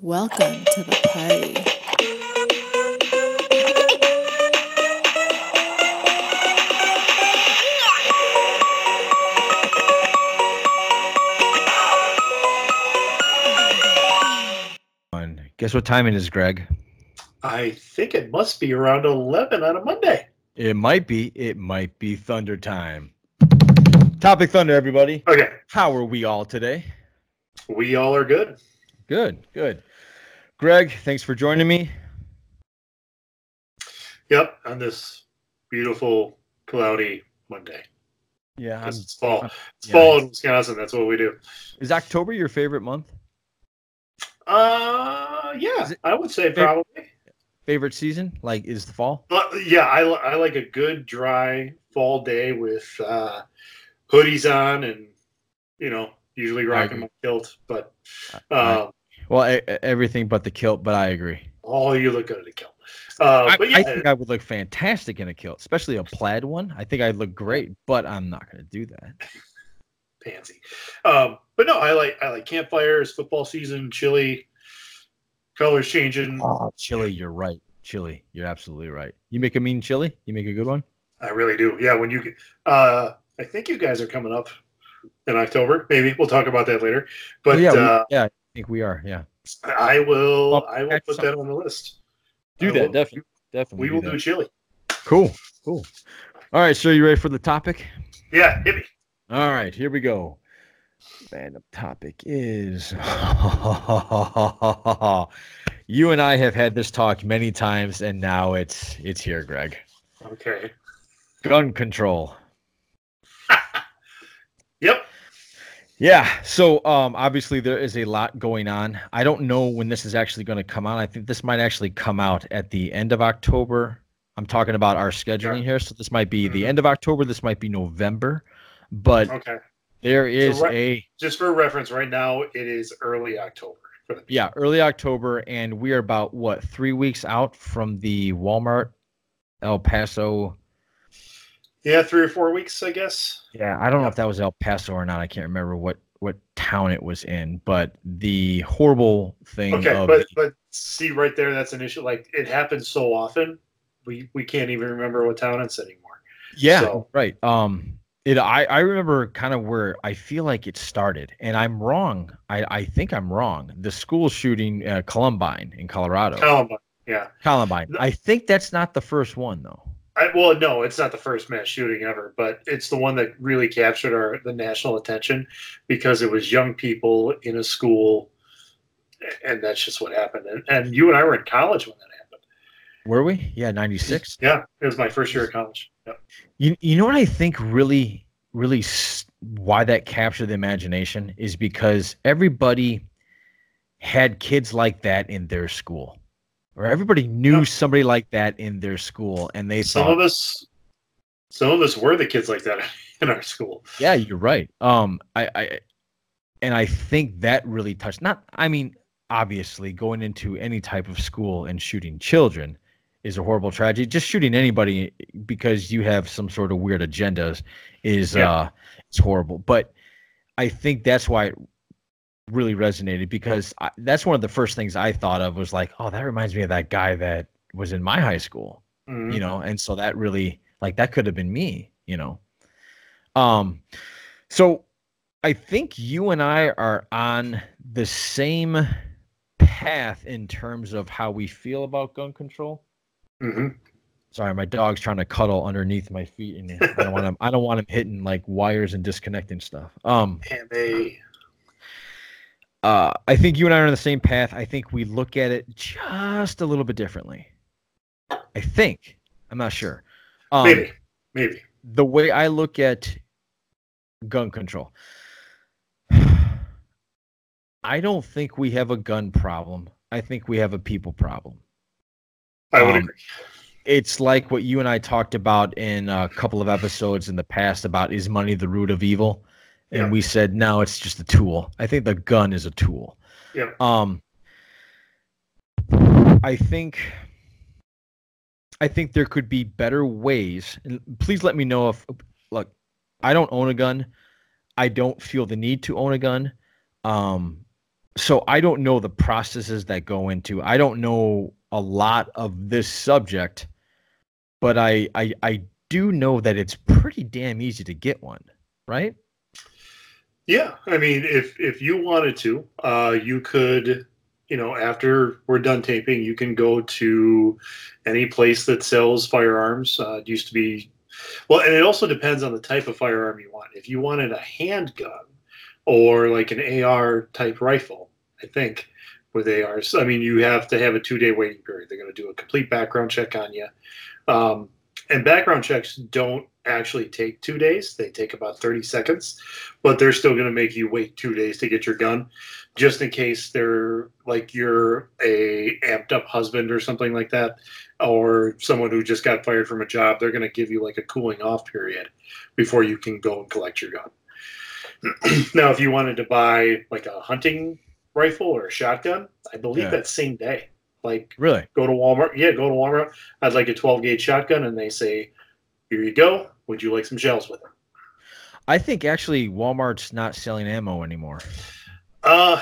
Welcome to the party. on. Guess what time it is, Greg? I think it must be around 11 on a Monday. It might be. It might be Thunder time. Topic Thunder, everybody. Okay. How are we all today? We all are good. Good, good. Greg, thanks for joining me. Yep. On this beautiful, cloudy Monday. Yeah, it's fall. I'm- It's yeah. fall in Wisconsin. That's what we do. is October your favorite month? Uh, yeah, I would say favorite- probably. Favorite season? Like, is the fall? But yeah, I, I like a good, dry fall day with uh, hoodies on and, you know, usually rocking my kilt. But uh, Well, everything but the kilt, but I agree. oh, you look good in a kilt. Uh, I, but yeah, I think I would look fantastic in a kilt, especially a plaid one. I think I'd look great, but I'm not going to do that. pansy. Um, but no, I like I like campfires, football season, chili, colors changing. Oh, chili, you're right. Chili, you're absolutely right. You make a mean chili? You make a good one? I really do. Yeah, when you uh, I think you guys are coming up in October. Maybe we'll talk about that later. But Oh, yeah, we- uh, yeah, I think we are. Yeah. I will Well, I will that's put that on the list. Do I that, will- definitely. Definitely. We will do chili. Cool. Cool. All right. So you ready for the topic? Yeah, hit me. All right. Here we go. Random topic is you and I have had this talk many times, and now it's it's here, Greg. Okay. Gun control. Yep. Yeah. So um obviously there is a lot going on. I don't know when this is actually going to come out. I think this might actually come out at the end of October. I'm talking about our scheduling here. So this might be the Mhm. end of October. This might be November. But Okay. there is right- a Just for reference, right now it is early October. Yeah, early October, and we are about what three weeks out from the Walmart El Paso. Yeah, three or four weeks, I guess. Yeah, I don't know if that was El Paso or not. I can't remember what what town it was in, but the horrible thing Okay, of but but see right there, that's an issue. Like it happens so often, we we can't even remember what town it's anymore. Yeah, So- right. Um, it I I remember kind of where I feel like it started, and I'm wrong. I I think I'm wrong. The school shooting, uh, Columbine in Colorado. Columbine, yeah. Columbine. I think that's not the first one though. I, well, no, it's not the first mass shooting ever, but it's the one that really captured our the national attention because it was young people in a school, and that's just what happened. And, and you and I were in college when that happened. Were we? Yeah, ninety six. Yeah, it was my first year of college. Yep. You you know what I think really really why that captured the imagination is because everybody had kids like that in their school, or everybody knew Yeah. somebody like that in their school, and they Some thought, of us, some of us were the kids like that in our school. Yeah, you're right. Um, I, I, and I think that really touched. Not, I mean, obviously, going into any type of school and shooting children is a horrible tragedy. Just shooting anybody because you have some sort of weird agendas is Yeah. uh, it's horrible. But I think that's why it really resonated because I, that's one of the first things I thought of was like, oh, that reminds me of that guy that was in my high school Mhm. you know and so that really like that could have been me you know um so i think you and i are on the same path in terms of how we feel about gun control Mhm. sorry my dog's trying to cuddle underneath my feet and i don't want him i don't want him hitting like wires and disconnecting stuff um And they, uh i think you and i are on the same path i think we look at it just a little bit differently i think i'm not sure um, maybe, maybe. the way I look at gun control, I don't think we have a gun problem. I think we have a people problem. I would Um, agree. It's like what you and I talked about in a couple of episodes in the past about is money the root of evil? And Yeah. we said no, it's just a tool. I think the gun is a tool. Yeah. Um I think I think there could be better ways. And please let me know if look, I don't own a gun. I don't feel the need to own a gun. Um so I don't know the processes that go into. I don't know a lot of this subject, but I I I do know that it's pretty damn easy to get one, right? Yeah, I mean, if if you wanted to, uh, you could, you know, after we're done taping, you can go to any place that sells firearms. Uh, it used to be, well, and it also depends on the type of firearm you want. If you wanted a handgun or like an AR type rifle, I think with ARs, I mean, you have to have a two day waiting period. They're going to do a complete background check on you. Um, and background checks don't actually take two days. They take about 30 seconds but they're still going to make you wait two days to get your gun just in case they're like you're a amped up husband or something like that or someone who just got fired from a job they're going to give you like a cooling off period before you can go and collect your gun. Now if you wanted to buy like a hunting rifle or a shotgun i believe Yeah. that same day like Really? go to Walmart. Yeah, go to Walmart. I'd like a 12 gauge shotgun, and they say, "Here you go. Would you like some shells with it?" I think actually Walmart's not selling ammo anymore. Uh,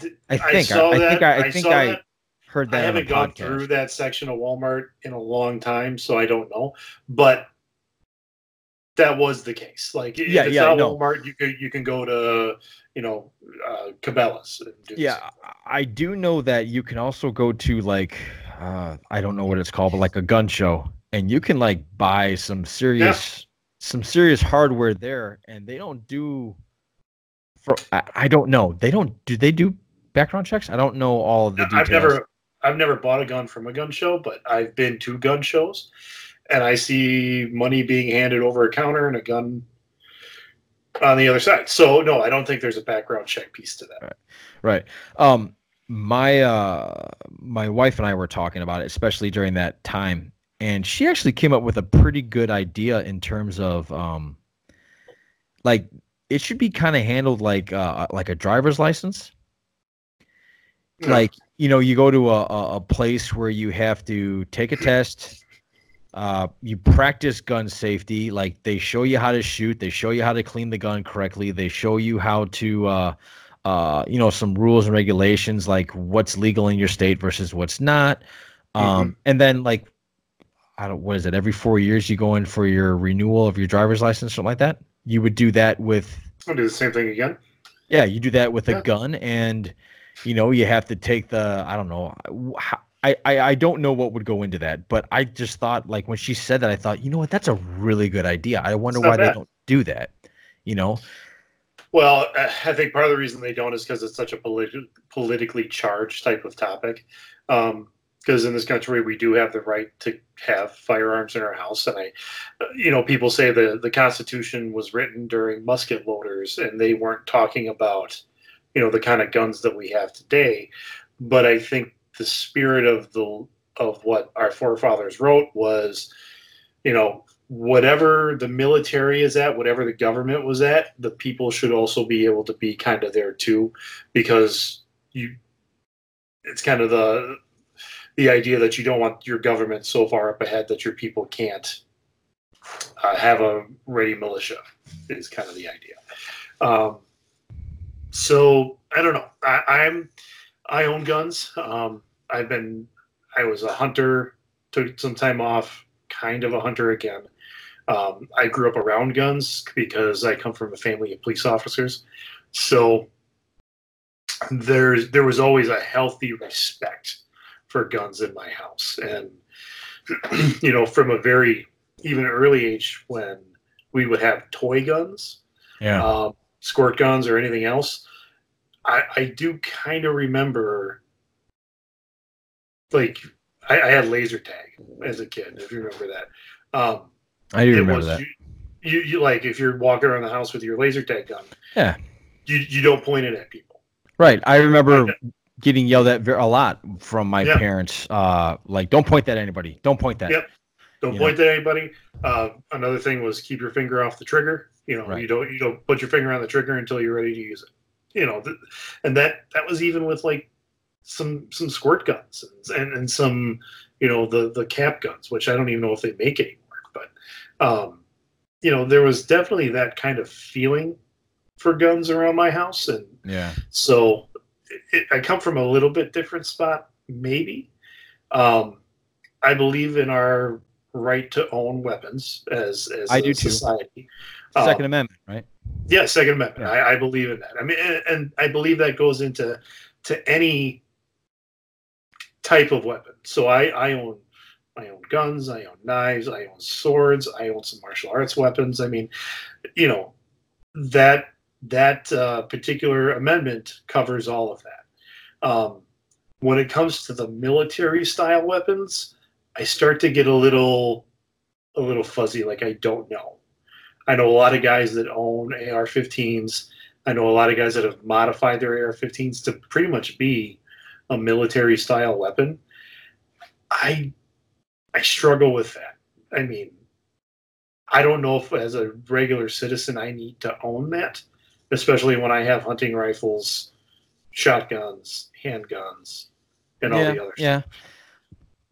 th- I think I, saw I that. think I, I think I that. heard that I haven't gone podcast. through that section of Walmart in a long time, so I don't know. But that was the case. Like, if Yeah, it's yeah, not no. Walmart, you can, you can go to you know uh, Cabela's. and do the Yeah, I do know that you can also go to like uh, I don't know what it's called, but like a gun show, and you can like buy some serious some serious hardware there, and they don't do. For I, I don't know. They don't do they do background checks? I don't know all of the details. I've never I've never bought a gun from a gun show, but I've been to gun shows and I see money being handed over a counter and a gun on the other side. So no, I don't think there's a background check piece to that. Right. Um my uh my wife and I were talking about it, especially during that time, and she actually came up with a pretty good idea in terms of um like it should be kind of handled like uh like a driver's license. Yeah. Like, you know, you go to a, a place where you have to take a test, uh, you practice gun safety, like they show you how to shoot, they show you how to clean the gun correctly, they show you how to uh uh, you know, some rules and regulations like what's legal in your state versus what's not. Um, and then like, I don't, what is it? Every four years you go in for your renewal of your driver's license, or something like that. You would do that with, I'll do the same thing again. yeah, you do that with Yeah. a gun and, you know, you have to take the, I don't know, wh- I, I, I don't know what would go into that, but I just thought like when she said that, I thought, you know what, that's a really good idea. I wonder why they don't do that, you know? Well, uh, I think part of the reason they don't is because it's such a politi- politically charged type of topic. Because in this country, we do have the right to have firearms in our house, and I, uh, you know, people say the the Constitution was written during musket loaders, and they weren't talking about, you know, the kind of guns that we have today. But I think the spirit of the of what our forefathers wrote was, you know, whatever the military is at, whatever the government was at, the people should also be able to be kind of there too, because you, it's kind of the the idea that you don't want your government so far up ahead that your people can't uh, have a ready militia is kind of the idea. Um, so I don't know. I, I'm I own guns. Um, I've been I was a hunter. Took some time off. Kind of a hunter again. Um, I grew up around guns because I come from a family of police officers. So there's there was always a healthy respect for guns in my house, and you know from a very even early age when we would have toy guns Yeah. um, squirt guns or anything else. I, I do kind of remember, like, I, I had laser tag as a kid, if you remember that. Um, I do remember was that. You, you, you like if you're walking around the house with your laser tag gun. Yeah. You you don't point it at people. Right. I remember getting yelled at a lot from my Yeah. parents. Uh, like, don't point that at anybody. Don't point that. Yep. Don't You point at anybody. Uh, another thing was keep your finger off the trigger. You know, Right. you don't you don't put your finger on the trigger until you're ready to use it. You know, th- and that that was even with like some some squirt guns and, and some you know the the cap guns, which I don't even know if they make anymore. But um, you know, there was definitely that kind of feeling for guns around my house, and Yeah. so it, I come from a little bit different spot, maybe. Um, I believe in our right to own weapons as as I a do too. society. Second Um, Amendment, right? Yeah, Second Amendment. Yeah. I, I believe in that. I mean, and, and I believe that goes into to any type of weapon. So I, I own I own guns, I own knives, I own swords, I own some martial arts weapons. I mean, you know, that that uh, particular amendment covers all of that. Um, when it comes to the military style weapons, I start to get a little a little fuzzy. Like I don't know. I know a lot of guys that own AR-15s. I know a lot of guys that have modified their AR-15s to pretty much be a military style weapon. I I struggle with that. I mean, I don't know if as a regular citizen I need to own that, especially when I have hunting rifles, shotguns, handguns, and all yeah, the others. yeah.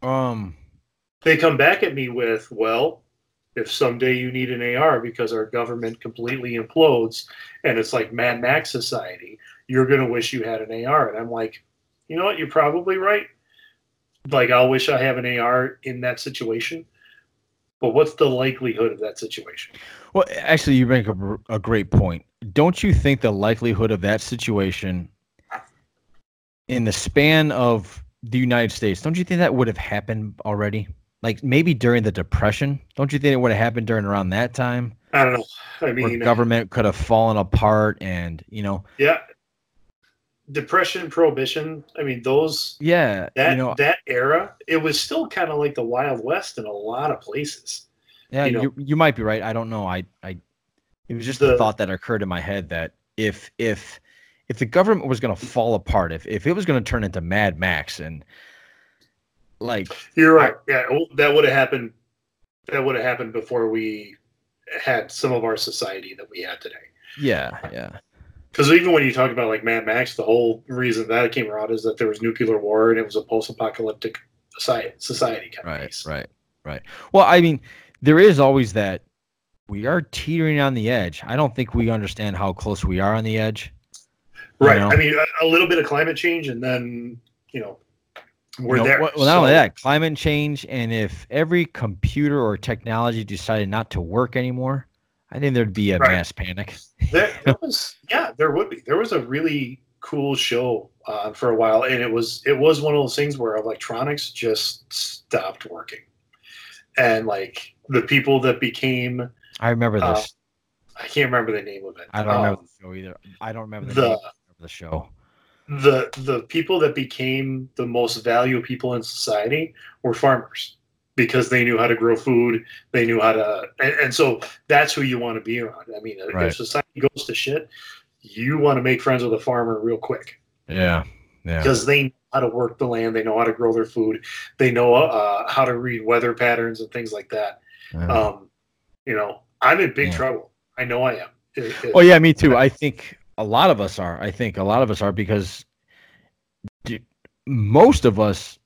Um, They come back at me with, well, if someday you need an AR because our government completely implodes and it's like Mad Max society, you're going to wish you had an AR. And I'm like, you know what? You're probably right. Like, I'll wish I have an AR in that situation. But what's the likelihood of that situation? well, actually, you make a, a great point. Don't you think the likelihood of that situation in the span of the United States, don't you think that would have happened already? Like maybe during the Depression, don't you think it would have happened during around that time? I don't know. I mean, government could have fallen apart and you know yeah. Depression, prohibition. I mean, those yeah that you know that era, it was still kind of like the Wild West in a lot of places. yeah you you, you, might be right i don't know i i it was just The- the thought that occurred in my head that if if if the government was going to fall apart if if it was going to turn into mad max and like You're right. Yeah, that would have happened. That would have happened before we had some of our society that we have today. yeah yeah Because even when you talk about like Mad Max, the whole reason that came around is that there was nuclear war and it was a post-apocalyptic society, society kind of right piece. right right well i mean there is always that we are teetering on the edge i don't think we understand how close we are on the edge Right. know? I mean, a, a little bit of climate change, and then you know we're You know, there. Well, well, not only that, climate change, and if every computer or technology decided not to work anymore, I think there'd be a Right. mass panic. there, was yeah there would be there was a really cool show uh, for a while and it was it was one of those things where electronics just stopped working and like the people that became I remember Uh, this. i can't remember the name of it I don't remember Um, the show either. I don't remember the, the- name of the show. The the people that became the most valued people in society were farmers because they knew how to grow food they knew how to and, and so that's who you want to be around i mean Right. if society goes to shit you want to make friends with a farmer real quick Yeah, yeah, because they know how to work the land, they know how to grow their food, they know uh, how to read weather patterns and things like that. yeah. Um, you know, I'm in big Yeah. trouble. I know I am. It- it- oh yeah, me too. I think a lot of us are. I think a lot of us are because d- most of us,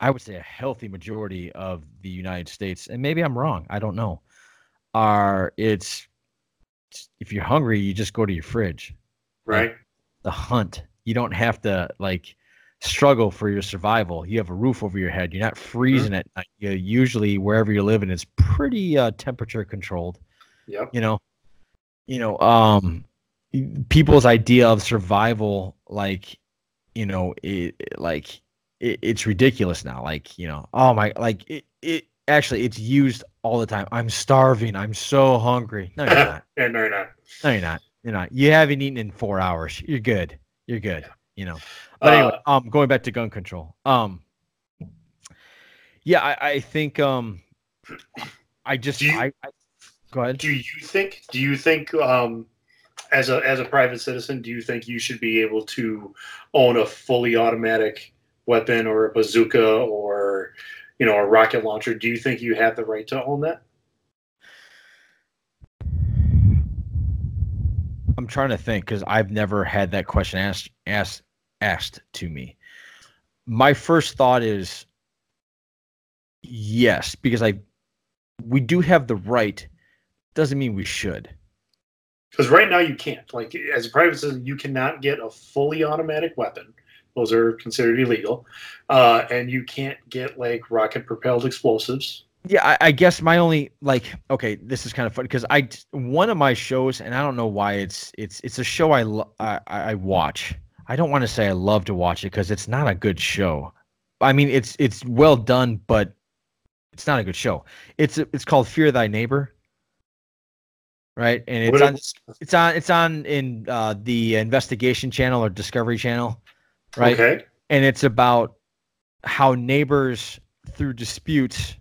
I would say a healthy majority of the United States, and maybe I'm wrong. I don't know. Are it's if you're hungry, you just go to your fridge. right. the hunt. You don't have to like struggle for your survival. You have a roof over your head. You're not freezing at night. You usually wherever you're living is pretty uh, temperature controlled. Yep. You know, you know, um, people's idea of survival, like, you know, it, like it, it's ridiculous now. Like, you know, oh my, like it, it actually it's used all the time. I'm starving. I'm so hungry. No, you're not. And no, you're not. No, you're not. You're not. You haven't eaten in four hours. You're good. You're good. Yeah. You know. But anyway, Uh, um, going back to gun control. Um, yeah, I, I think um, I just you- I, I go ahead. do you think? Do you think? Um, as a as a private citizen, do you think you should be able to own a fully automatic weapon or a bazooka or you know a rocket launcher? Do you think you have the right to own that? I'm trying to think because I've never had that question asked asked asked to me. My first thought is yes, because I we do have the right. Doesn't mean we should. Because right now you can't. Like as a private citizen, you cannot get a fully automatic weapon. Those are considered illegal, uh, and you can't get like rocket propelled explosives. Yeah, I, I guess my only like okay, this is kind of funny because I one of my shows, and I don't know why it's it's it's a show I lo- I, I watch. I don't want to say I love to watch it because it's not a good show. I mean, it's it's well done, but it's not a good show. It's it's called Fear Thy Neighbor, right? And it's on it's on it's on in uh, the Investigation Channel or Discovery Channel, right? Okay. and it's about how neighbors through disputes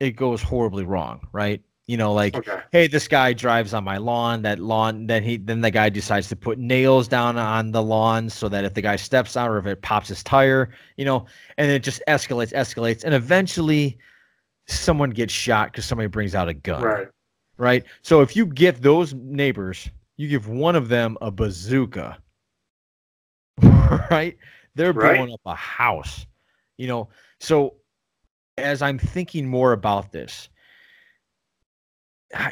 it goes horribly wrong right you know like Okay. hey this guy drives on my lawn that lawn then he then the guy decides to put nails down on the lawn so that if the guy steps out or if it pops his tire you know and it just escalates escalates and eventually someone gets shot because somebody brings out a gun Right. Right? So if you give those neighbors, you give one of them a bazooka, right? They're Right. blowing up a house, you know. So as I'm thinking more about this,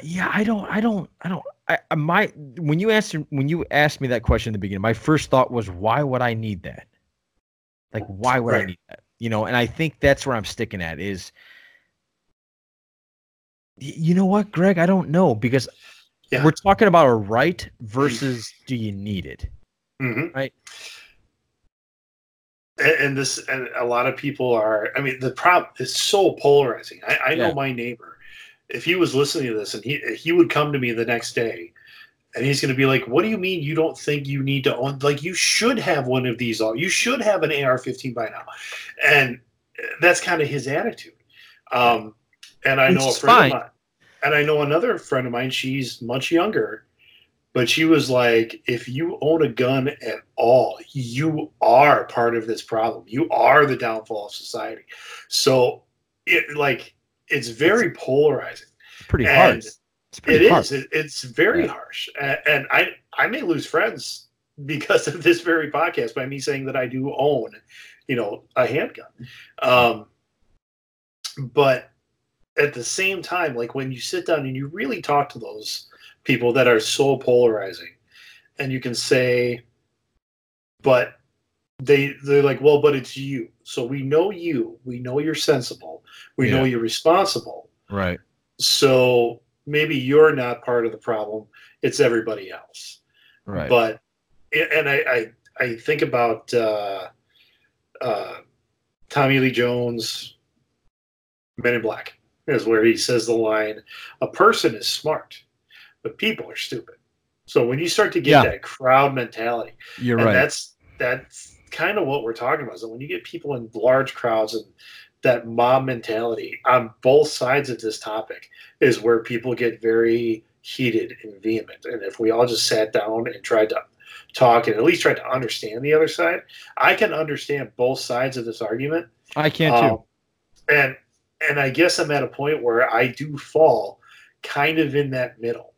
yeah, I don't, I don't, I don't. I, I my when you answered when you asked me that question in the beginning, my first thought was, why would I need that? Like, why would I need that? You know, and I think that's where I'm sticking at is. You know what, Greg? I don't know because Yeah. we're talking about a right versus do you need it? hmm Right. And, and this, and a lot of people are. I mean, the problem is so polarizing. I, I know Yeah. my neighbor. If he was listening to this, and he he would come to me the next day, and he's going to be like, "What do you mean you don't think you need to own? Like, you should have one of these. All you should have an AR-15 by now." And that's kind of his attitude. Um, and I know a friend fine. of mine, and I know another friend of mine. She's much younger, but she was like, if you own a gun at all, you are part of this problem. You are the downfall of society. So it like it's very polarizing. It's pretty And hard. It's pretty It hard. is. It, it's very Yeah. harsh, and, and I I may lose friends because of this very podcast by me saying that I do own, you know, a handgun. Um, but at the same time, like when you sit down and you really talk to those people that are so polarizing, and you can say, but they they're like, well, but it's you. So we know you. We know you're sensible. We know you're responsible. Right. So maybe you're not part of the problem. It's everybody else. Right. But and I I, I think about uh, uh, Tommy Lee Jones, Men in Black, is where he says the line, "A person is smart, but people are stupid." So when you start to get Yeah. that crowd mentality, You're and right. that's that's kind of what we're talking about. So when you get people in large crowds and that mob mentality on both sides of this topic is where people get very heated and vehement. And if we all just sat down and tried to talk and at least tried to understand the other side, I can understand both sides of this argument. I can too. Um, and and I guess I'm at a point where I do fall kind of in that middle.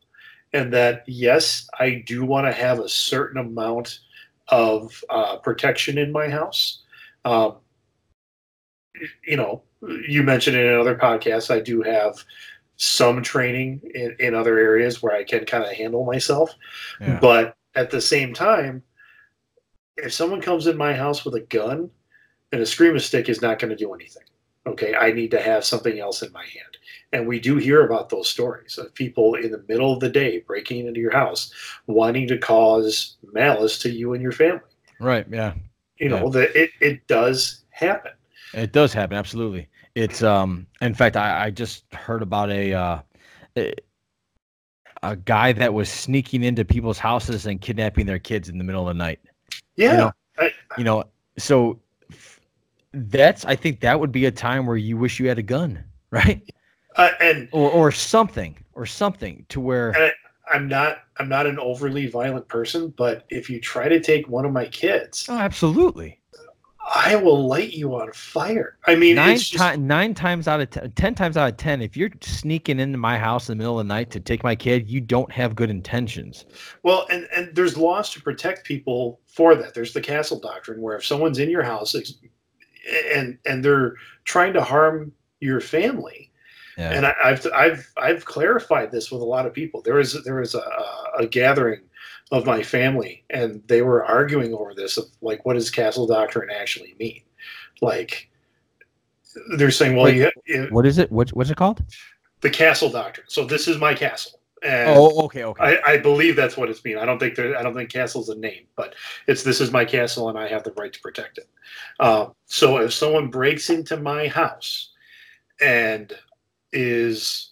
And that yes, I do want to have a certain amount of uh, protection in my house. Um, you know, you mentioned in another podcast, I do have some training in, in other areas where I can kind of handle myself. Yeah. But at the same time, if someone comes in my house with a gun, and a screamer stick is not going to do anything. Okay, I need to have something else in my hand. And we do hear about those stories of people in the middle of the day breaking into your house, wanting to cause malice to you and your family. Right. Yeah. You know, that it, it does happen. It does happen. Absolutely. It's um. In fact, I, I just heard about a uh, a, guy that was sneaking into people's houses and kidnapping their kids in the middle of the night. Yeah. You know, I- you know. So that's. I think that would be a time where you wish you had a gun, right? uh, and Or or something, or something to where. And I'm not I'm not an overly violent person, but if you try to take one of my kids, Oh, absolutely. I will light you on fire. I mean, nine, it's just, ti- nine times out of ten, ten times out of ten, if you're sneaking into my house in the middle of the night to take my kid, you don't have good intentions. Well, and and there's laws to protect people for that. There's the castle doctrine, where if someone's in your house and and they're trying to harm your family, Yeah. And I, I've I've I've clarified this with a lot of people. There was there was a, a gathering of my family, and they were arguing over this of like, what does castle doctrine actually mean? Like, they're saying, well, Wait, you, you, what is it? What, what's it called? the castle doctrine. So this is my castle, and Oh, okay, okay. I, I believe that's what it's mean. I don't think there. I don't think castle's a name, but it's this is my castle, and I have the right to protect it. Uh, so if someone breaks into my house and is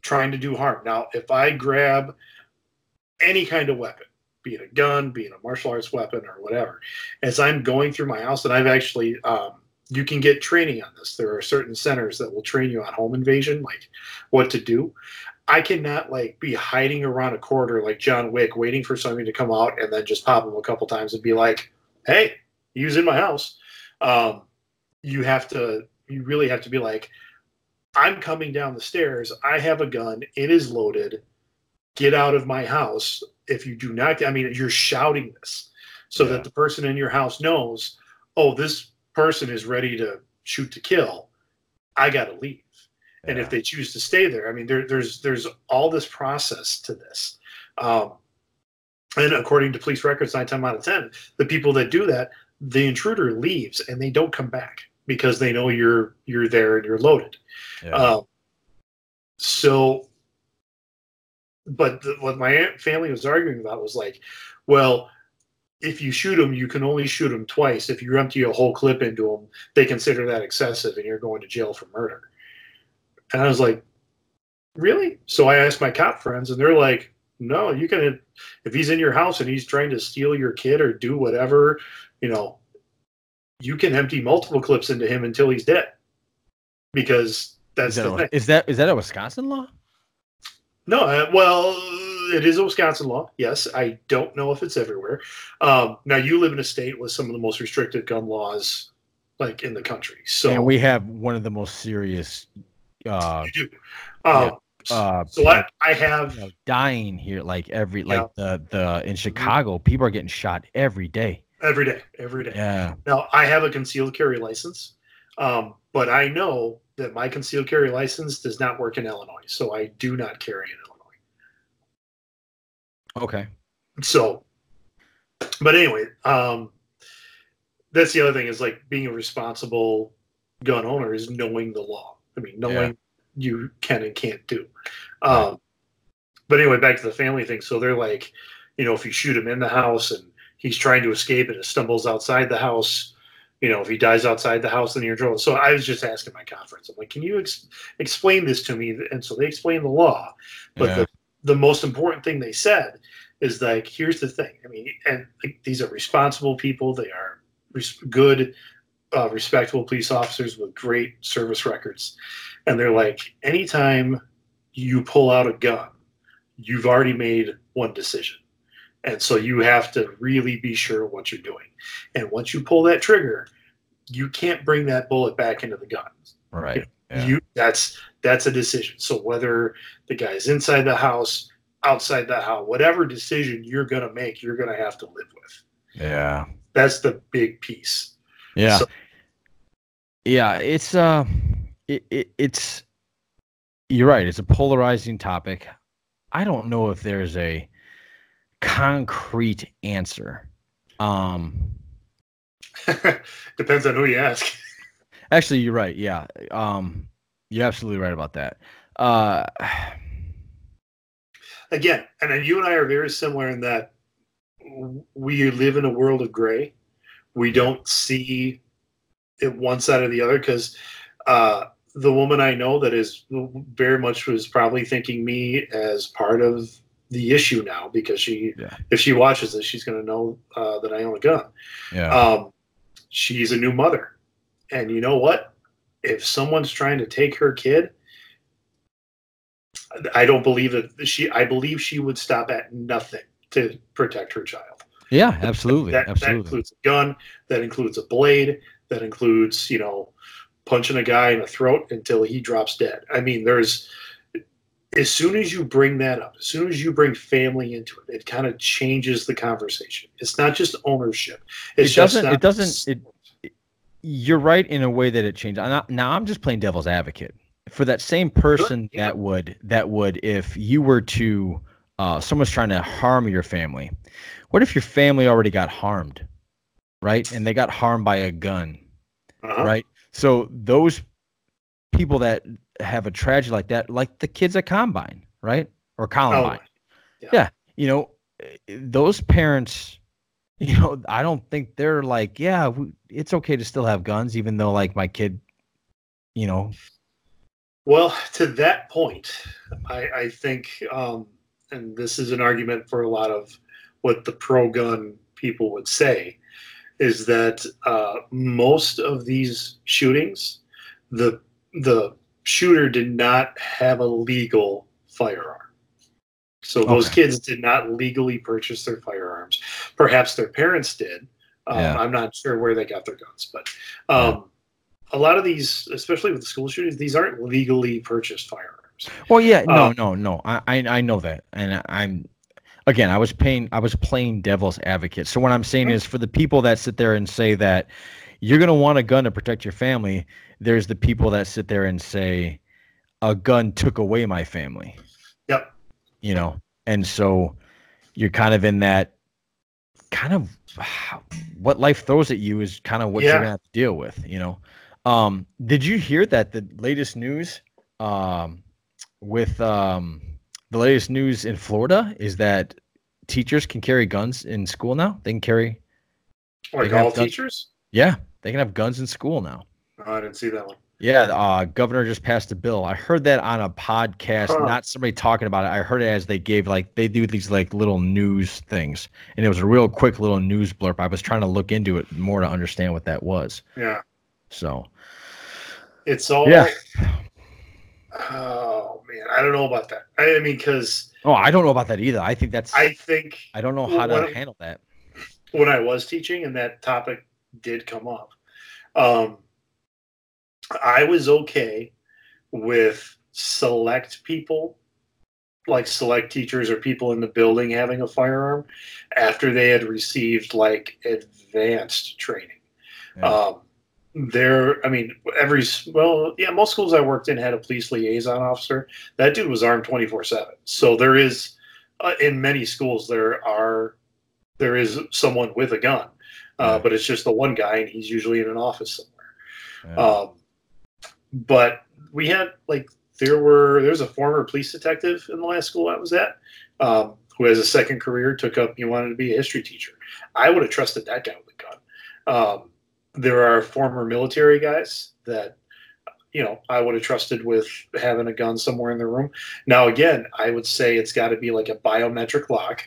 trying to do harm, now if I grab any kind of weapon, be it a gun, be it a martial arts weapon, or whatever, as I'm going through my house, and I've actually. Um, you can get training on this. There are certain centers that will train you on home invasion, like what to do. I cannot like be hiding around a corridor like John Wick, waiting for somebody to come out and then just pop him a couple times and be like, "Hey, he was in my house." Um, you have to, you really have to be like, "I'm coming down the stairs. I have a gun. It is loaded. Get out of my house." If you do not, I mean, you're shouting this so Yeah. that the person in your house knows, "Oh, this person is ready to shoot to kill. I got to leave." And if they choose to stay there i mean there, there's there's all this process to this. Um, and according to police records nine times out of ten the people that do that the intruder leaves and they don't come back because they know you're you're there and you're loaded. Yeah. um, so but the, what my aunt family was arguing about was like well if you shoot them you can only shoot them twice. If you empty a whole clip into them they consider that excessive and you're going to jail for murder and I was like, really? So I asked my cop friends, and they're like, no, you can, if he's in your house and he's trying to steal your kid or do whatever, you know, you can empty multiple clips into him until he's dead. Because that's is, that a, is that is that a Wisconsin law? No, uh, well, it is a Wisconsin law. Yes, I don't know if it's everywhere. Um, now you live in a state with some of the most restrictive gun laws, like in the country. So and we have one of the most serious uh, you do. Um, uh, so I, I have you know, dying here like every Yeah. like the the in Chicago people are getting shot every day. every day, every day. Yeah. Now, I have a concealed carry license, um, but I know that my concealed carry license does not work in Illinois, so I do not carry in Illinois. Okay. So, but anyway, um, that's the other thing is like being a responsible gun owner is knowing the law. I mean, knowing you can and can't do. Um, but anyway, back to the family thing. So they're like, you know, if you shoot him in the house and he's trying to escape and it stumbles outside the house, you know, if he dies outside the house, then you're in trouble. So I was just asking my conference, I'm like, can you ex- explain this to me? And so they explained the law. But Yeah. the, the most important thing they said is like, here's the thing. I mean, and like, these are responsible people. They are res- good, uh, respectable police officers with great service records. And they're like, anytime you pull out a gun, you've already made one decision. And so you have to really be sure what you're doing. And once you pull that trigger, you can't bring that bullet back into the gun. Right. Yeah. You that's that's a decision. So whether the guy's inside the house, outside the house, whatever decision you're gonna make, you're gonna have to live with. yeah. That's the big piece. Yeah. So- yeah, it's uh it, it it's you're right, it's a polarizing topic. I don't know if there's a concrete answer. Um Depends on who you ask. actually you're right. Yeah. Um you're absolutely right about that. Uh Again, and then you and I are very similar in that we live in a world of gray. We don't see it one side or the other because uh, the woman I know that is very much was probably thinking me as part of the issue now because she, Yeah. if she watches this, she's going to know uh, that I own a gun. yeah. Um, she's a new mother, and you know what? If someone's trying to take her kid, I don't believe that she. I believe she would stop at nothing to protect her child. Yeah, absolutely. That, that includes a gun. That includes a blade. That includes, you know, punching a guy in the throat until he drops dead. I mean, there's. As soon as you bring that up, as soon as you bring family into it, it kind of changes the conversation. It's not just ownership. It's it doesn't not- it doesn't it, it- you're right in a way that it changes. Now, now I'm just playing devil's advocate. for that same person yeah. that would that would if you were to uh, someone's trying to harm your family. What if your family already got harmed, right? And they got harmed by a gun, Uh-huh. right? So those people that have a tragedy like that, like the kids at Combine, right, or Columbine, yeah. you know, those parents, you know, I don't think they're like, yeah, we, it's okay to still have guns, even though like my kid, you know, Well, to that point, I, I think, um, and this is an argument for a lot of what the pro gun people would say, is that uh, most of these shootings, the the shooter did not have a legal firearm. So those Okay. kids did not legally purchase their firearms. Perhaps their parents did. Um, Yeah. I'm not sure where they got their guns, but um, a lot of these, especially with the school shootings, these aren't legally purchased firearms. Well, yeah, no, Uh, no, no. I, I, I know that, and I- I'm, again, I was paying, I was playing devil's advocate. So what I'm saying is, for the people that sit there and say that you're gonna want a gun to protect your family, there's the people that sit there and say, a gun took away my family. Yep. You know, and so you're kind of in that, kind of, what life throws at you is kind of what you're gonna have to deal with. You know, um, did you hear that the latest news? Um, with um, the latest news in Florida is that teachers can carry guns in school now. They can carry, Like all teachers? yeah, they can have guns in school now. Oh, I didn't see that one. Yeah, uh, governor just passed a bill. I heard that on a podcast, Huh. not somebody talking about it. I heard it as they gave like they do these like little news things, and it was a real quick little news blurb. I was trying to look into it more to understand what that was. Yeah. So It's all. Yeah. Oh, man. I don't know about that. I mean, because oh, I don't know about that either. I think that's I, think I don't know how to what- handle that. when I was teaching and that topic did come up, um, I was okay with select people, like select teachers or people in the building having a firearm after they had received like advanced training. Yeah. Um, there, I mean, every well, yeah, most schools I worked in had a police liaison officer. That dude was armed twenty four seven. So there is, uh, in many schools, there are, there is someone with a gun, uh, but it's just the one guy, and he's usually in an office somewhere. Yeah. Um, but we had like there were there's a former police detective in the last school I was at um, who has a second career took up he wanted to be a history teacher. I would have trusted that guy with a gun. Um, there are former military guys that you know I would have trusted with having a gun somewhere in their room. Now again, I would say it's got to be like a biometric lock,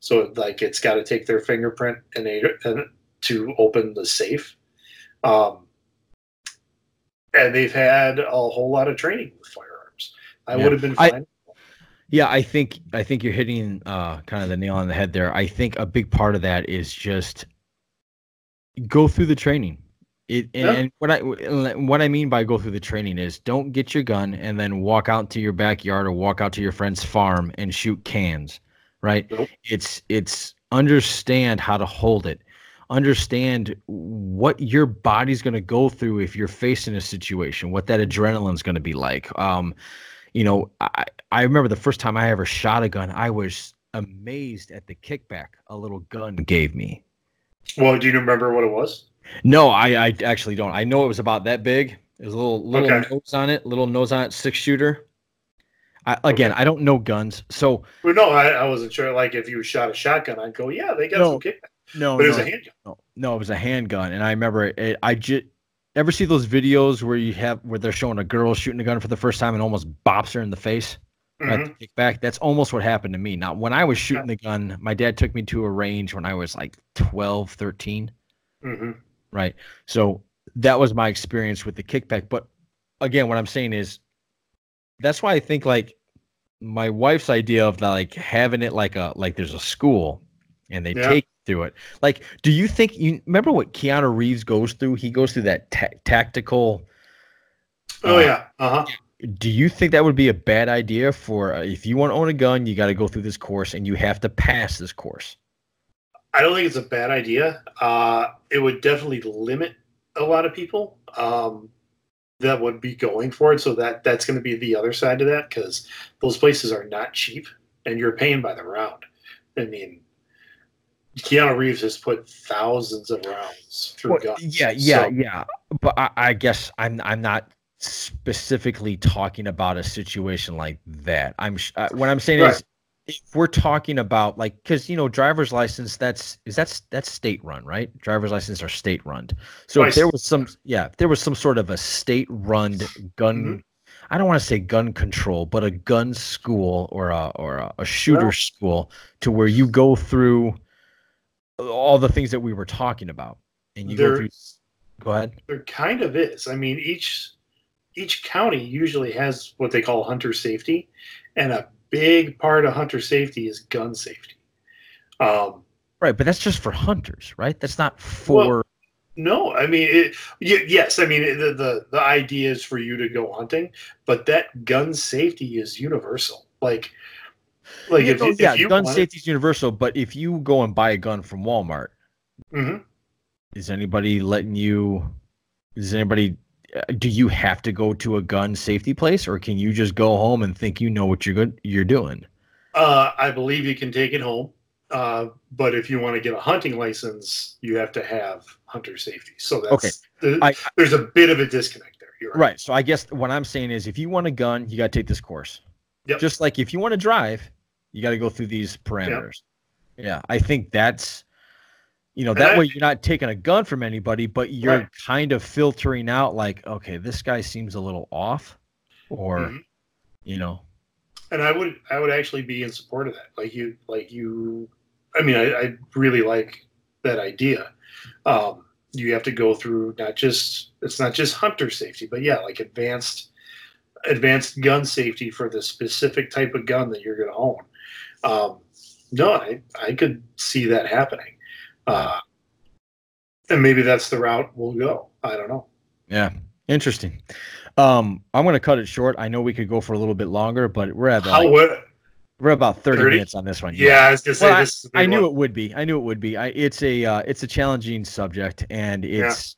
so like it's got to take their fingerprint and, a, and to open the safe. Um, and they've had a whole lot of training with firearms. I Yeah. would have been I- fine. Yeah, I think I think you're hitting uh, kind of the nail on the head there. I think a big part of that is just go through the training. It and, Yeah. and what I what I mean by go through the training is don't get your gun and then walk out to your backyard or walk out to your friend's farm and shoot cans, right? Nope. It's it's understand how to hold it. Understand what your body's going to go through if you're facing a situation, what that adrenaline's going to be like. Um, you know, I, I remember the first time I ever shot a gun, I was amazed at the kickback a little gun gave me. Well, do you remember what it was? No, I, I actually don't. I know it was about that big. There's a little little Okay. nose on it, little nose on it, six shooter. I, again, Okay. I don't know guns, so Well, no, I, I wasn't sure. Like if you shot a shotgun, I'd go, yeah, they got No. some kickback. no, But it was no, a handgun. no, no, it was a handgun, and I remember it. I just ever see those videos where you have where they're showing a girl shooting a gun for the first time and almost bops her in the face. At Mhm. the kickback. That's almost what happened to me. Now, when I was shooting the gun, my dad took me to a range when I was like 12, 13, Mhm. right? So that was my experience with the kickback. But again, what I'm saying is that's why I think like my wife's idea of like having it like a like there's a school and they Yeah. take through it. Like, do you think you remember what Keanu Reeves goes through? He goes through that ta- tactical Oh Uh, yeah. Uh huh. Do you think that would be a bad idea for uh, if you want to own a gun you got to go through this course and you have to pass this course I don't think it's a bad idea. Uh, it would definitely limit a lot of people. Um, that would be going for it. So that that's going to be the other side of that because those places are not cheap, and you're paying by the round. I mean, Keanu Reeves has put thousands of rounds through Well, guns. yeah, yeah, So- yeah. But I, I guess I'm I'm not specifically talking about a situation like that. I'm uh, what I'm saying Right. is if we're talking about like because you know driver's license that's is that's that's state run right driver's license are state run so if there was some yeah if there was some sort of a state run gun Mhm. i don't want to say gun control but a gun school or a or a, a shooter school to where you go through all the things that we were talking about and you go through go ahead There kind of is. I mean, each each county usually has what they call hunter safety, and a big part of hunter safety is gun safety. Um, right but that's just for hunters right that's not for no, I mean, it, y- yes, I mean the, the the idea is for you to go hunting, but that gun safety is universal. Like, like Yeah, if, if yeah gun safety is universal but if you go and buy a gun from walmart Mhm. is anybody letting you is anybody do you have to go to a gun safety place or can you just go home and think you know what you're good you're doing Uh, I believe you can take it home, uh, but if you want to get a hunting license, you have to have hunter safety. So that's Okay. the- I- there's a bit of a disconnect there. You're right. right so i guess what i'm saying is if you want a gun you got to take this course Yep. just like if you want to drive you got to go through these parameters yeah i think that's you know that I- way you're not taking a gun from anybody but you're Right. kind of filtering out like okay this guy seems a little off or Mhm. you know And I would I would actually be in support of that. Like you like you. I mean, I, I really like that idea. Um, you have to go through not just it's not just hunter safety, but yeah, like advanced advanced gun safety for the specific type of gun that you're going to own. Um, no, I I could see that happening, uh, and maybe that's the route we'll go. I don't know. Yeah, interesting. Um, I'm gonna cut it short. I know we could go for a little bit longer, but we're at like, would? we're about 30, 30? minutes on this one. Yeah, I was gonna say Well, this. Is I knew it would be. I knew it would be. I, it's a uh, it's a challenging subject, and Yeah. it's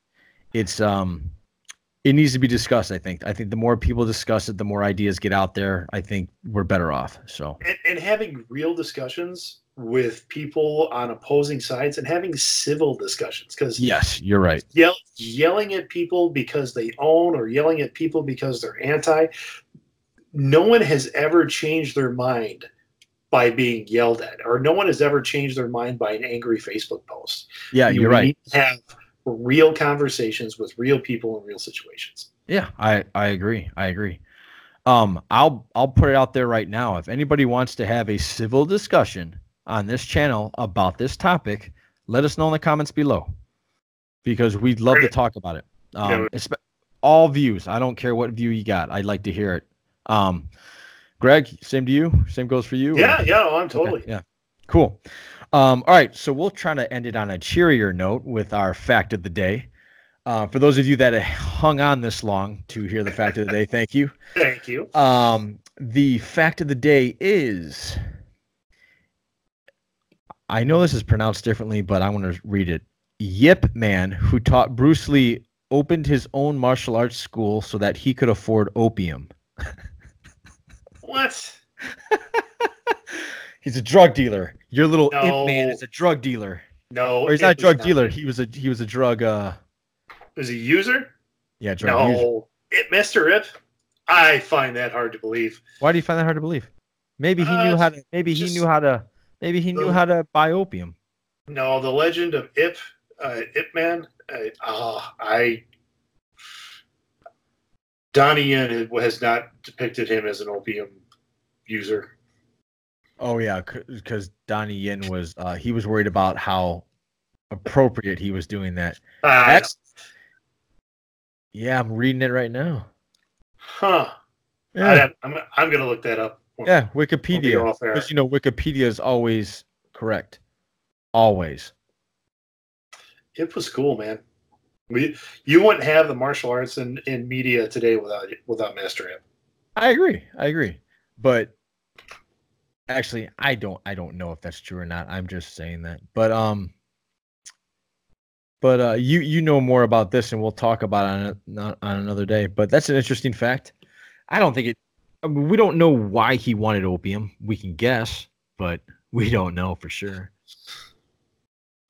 it's um it needs to be discussed. I think. I think the more people discuss it, the more ideas get out there. I think we're better off. So and, and having real discussions with people on opposing sides and having civil discussions because yes, you're right. yell, yelling at people because they own or yelling at people because they're anti no one has ever changed their mind by being yelled at or no one has ever changed their mind by an angry facebook post Yeah, You you're right. have real conversations with real people in real situations Yeah, I I agree. I agree. Um, I'll I'll put it out there right now. If anybody wants to have a civil discussion on this channel about this topic, let us know in the comments below, because we'd love to talk about it. Um, Yeah. all views. I don't care what view you got. I'd like to hear it. Um, Greg, same to you. Same goes for you. or- yeah yeah i'm Okay, totally yeah. Cool. Um, all right. So we'll try to end it on a cheerier note with our fact of the day. Uh, for those of you that hung on this long to hear the fact of the day, thank you. thank you Um, the fact of the day is I know this is pronounced differently, but I want to read it. Yip Man, who taught Bruce Lee, opened his own martial arts school so that he could afford opium. what He's a drug dealer. Your little Ip Man is a drug dealer. no Or he's not a drug dealer. He was a he was a drug uh is he user yeah, drug user. No, it, Mr. Rip. I find that hard to believe. Why do you find that hard to believe? Maybe he Uh, knew how to maybe he knew how to maybe he knew the- how to buy opium. No, the legend of Ip, uh, Ip Man. Uh, ah, I. Donnie Yen has not depicted him as an opium user. Oh yeah, because Donnie Yen was uh, he was worried about how appropriate he was doing that. Uh, That's yeah, I'm reading it right now. huh. Yeah, I, am I'm gonna look that up. Yeah, Wikipedia. Because you know Wikipedia is always correct, always. It was cool, man. We you wouldn't have the martial arts in, in media today without without Master Ip. I agree. I agree. But actually, I don't. I don't know if that's true or not. I'm just saying that. But um, But uh, you you know more about this, and we'll talk about it on, on another day. But that's an interesting fact. I don't think it. I mean, we don't know why he wanted opium. We can guess, but we don't know for sure.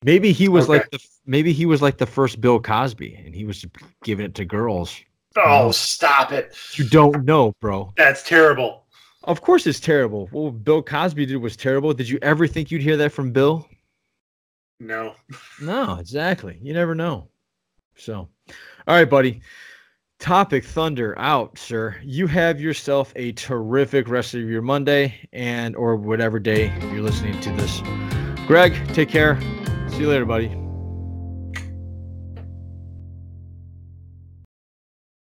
Maybe he was Okay. like the maybe he was like the first Bill Cosby, and he was giving it to girls. Oh, stop it! You don't know, bro. That's terrible. Of course, it's terrible. What Bill Cosby did was terrible. Did you ever think you'd hear that from Bill? No. No, exactly. You never know. So, all right, buddy. Topic Thunder out, sir. You have yourself a terrific rest of your Monday and or whatever day you're listening to this. Greg, take care. See you later, buddy.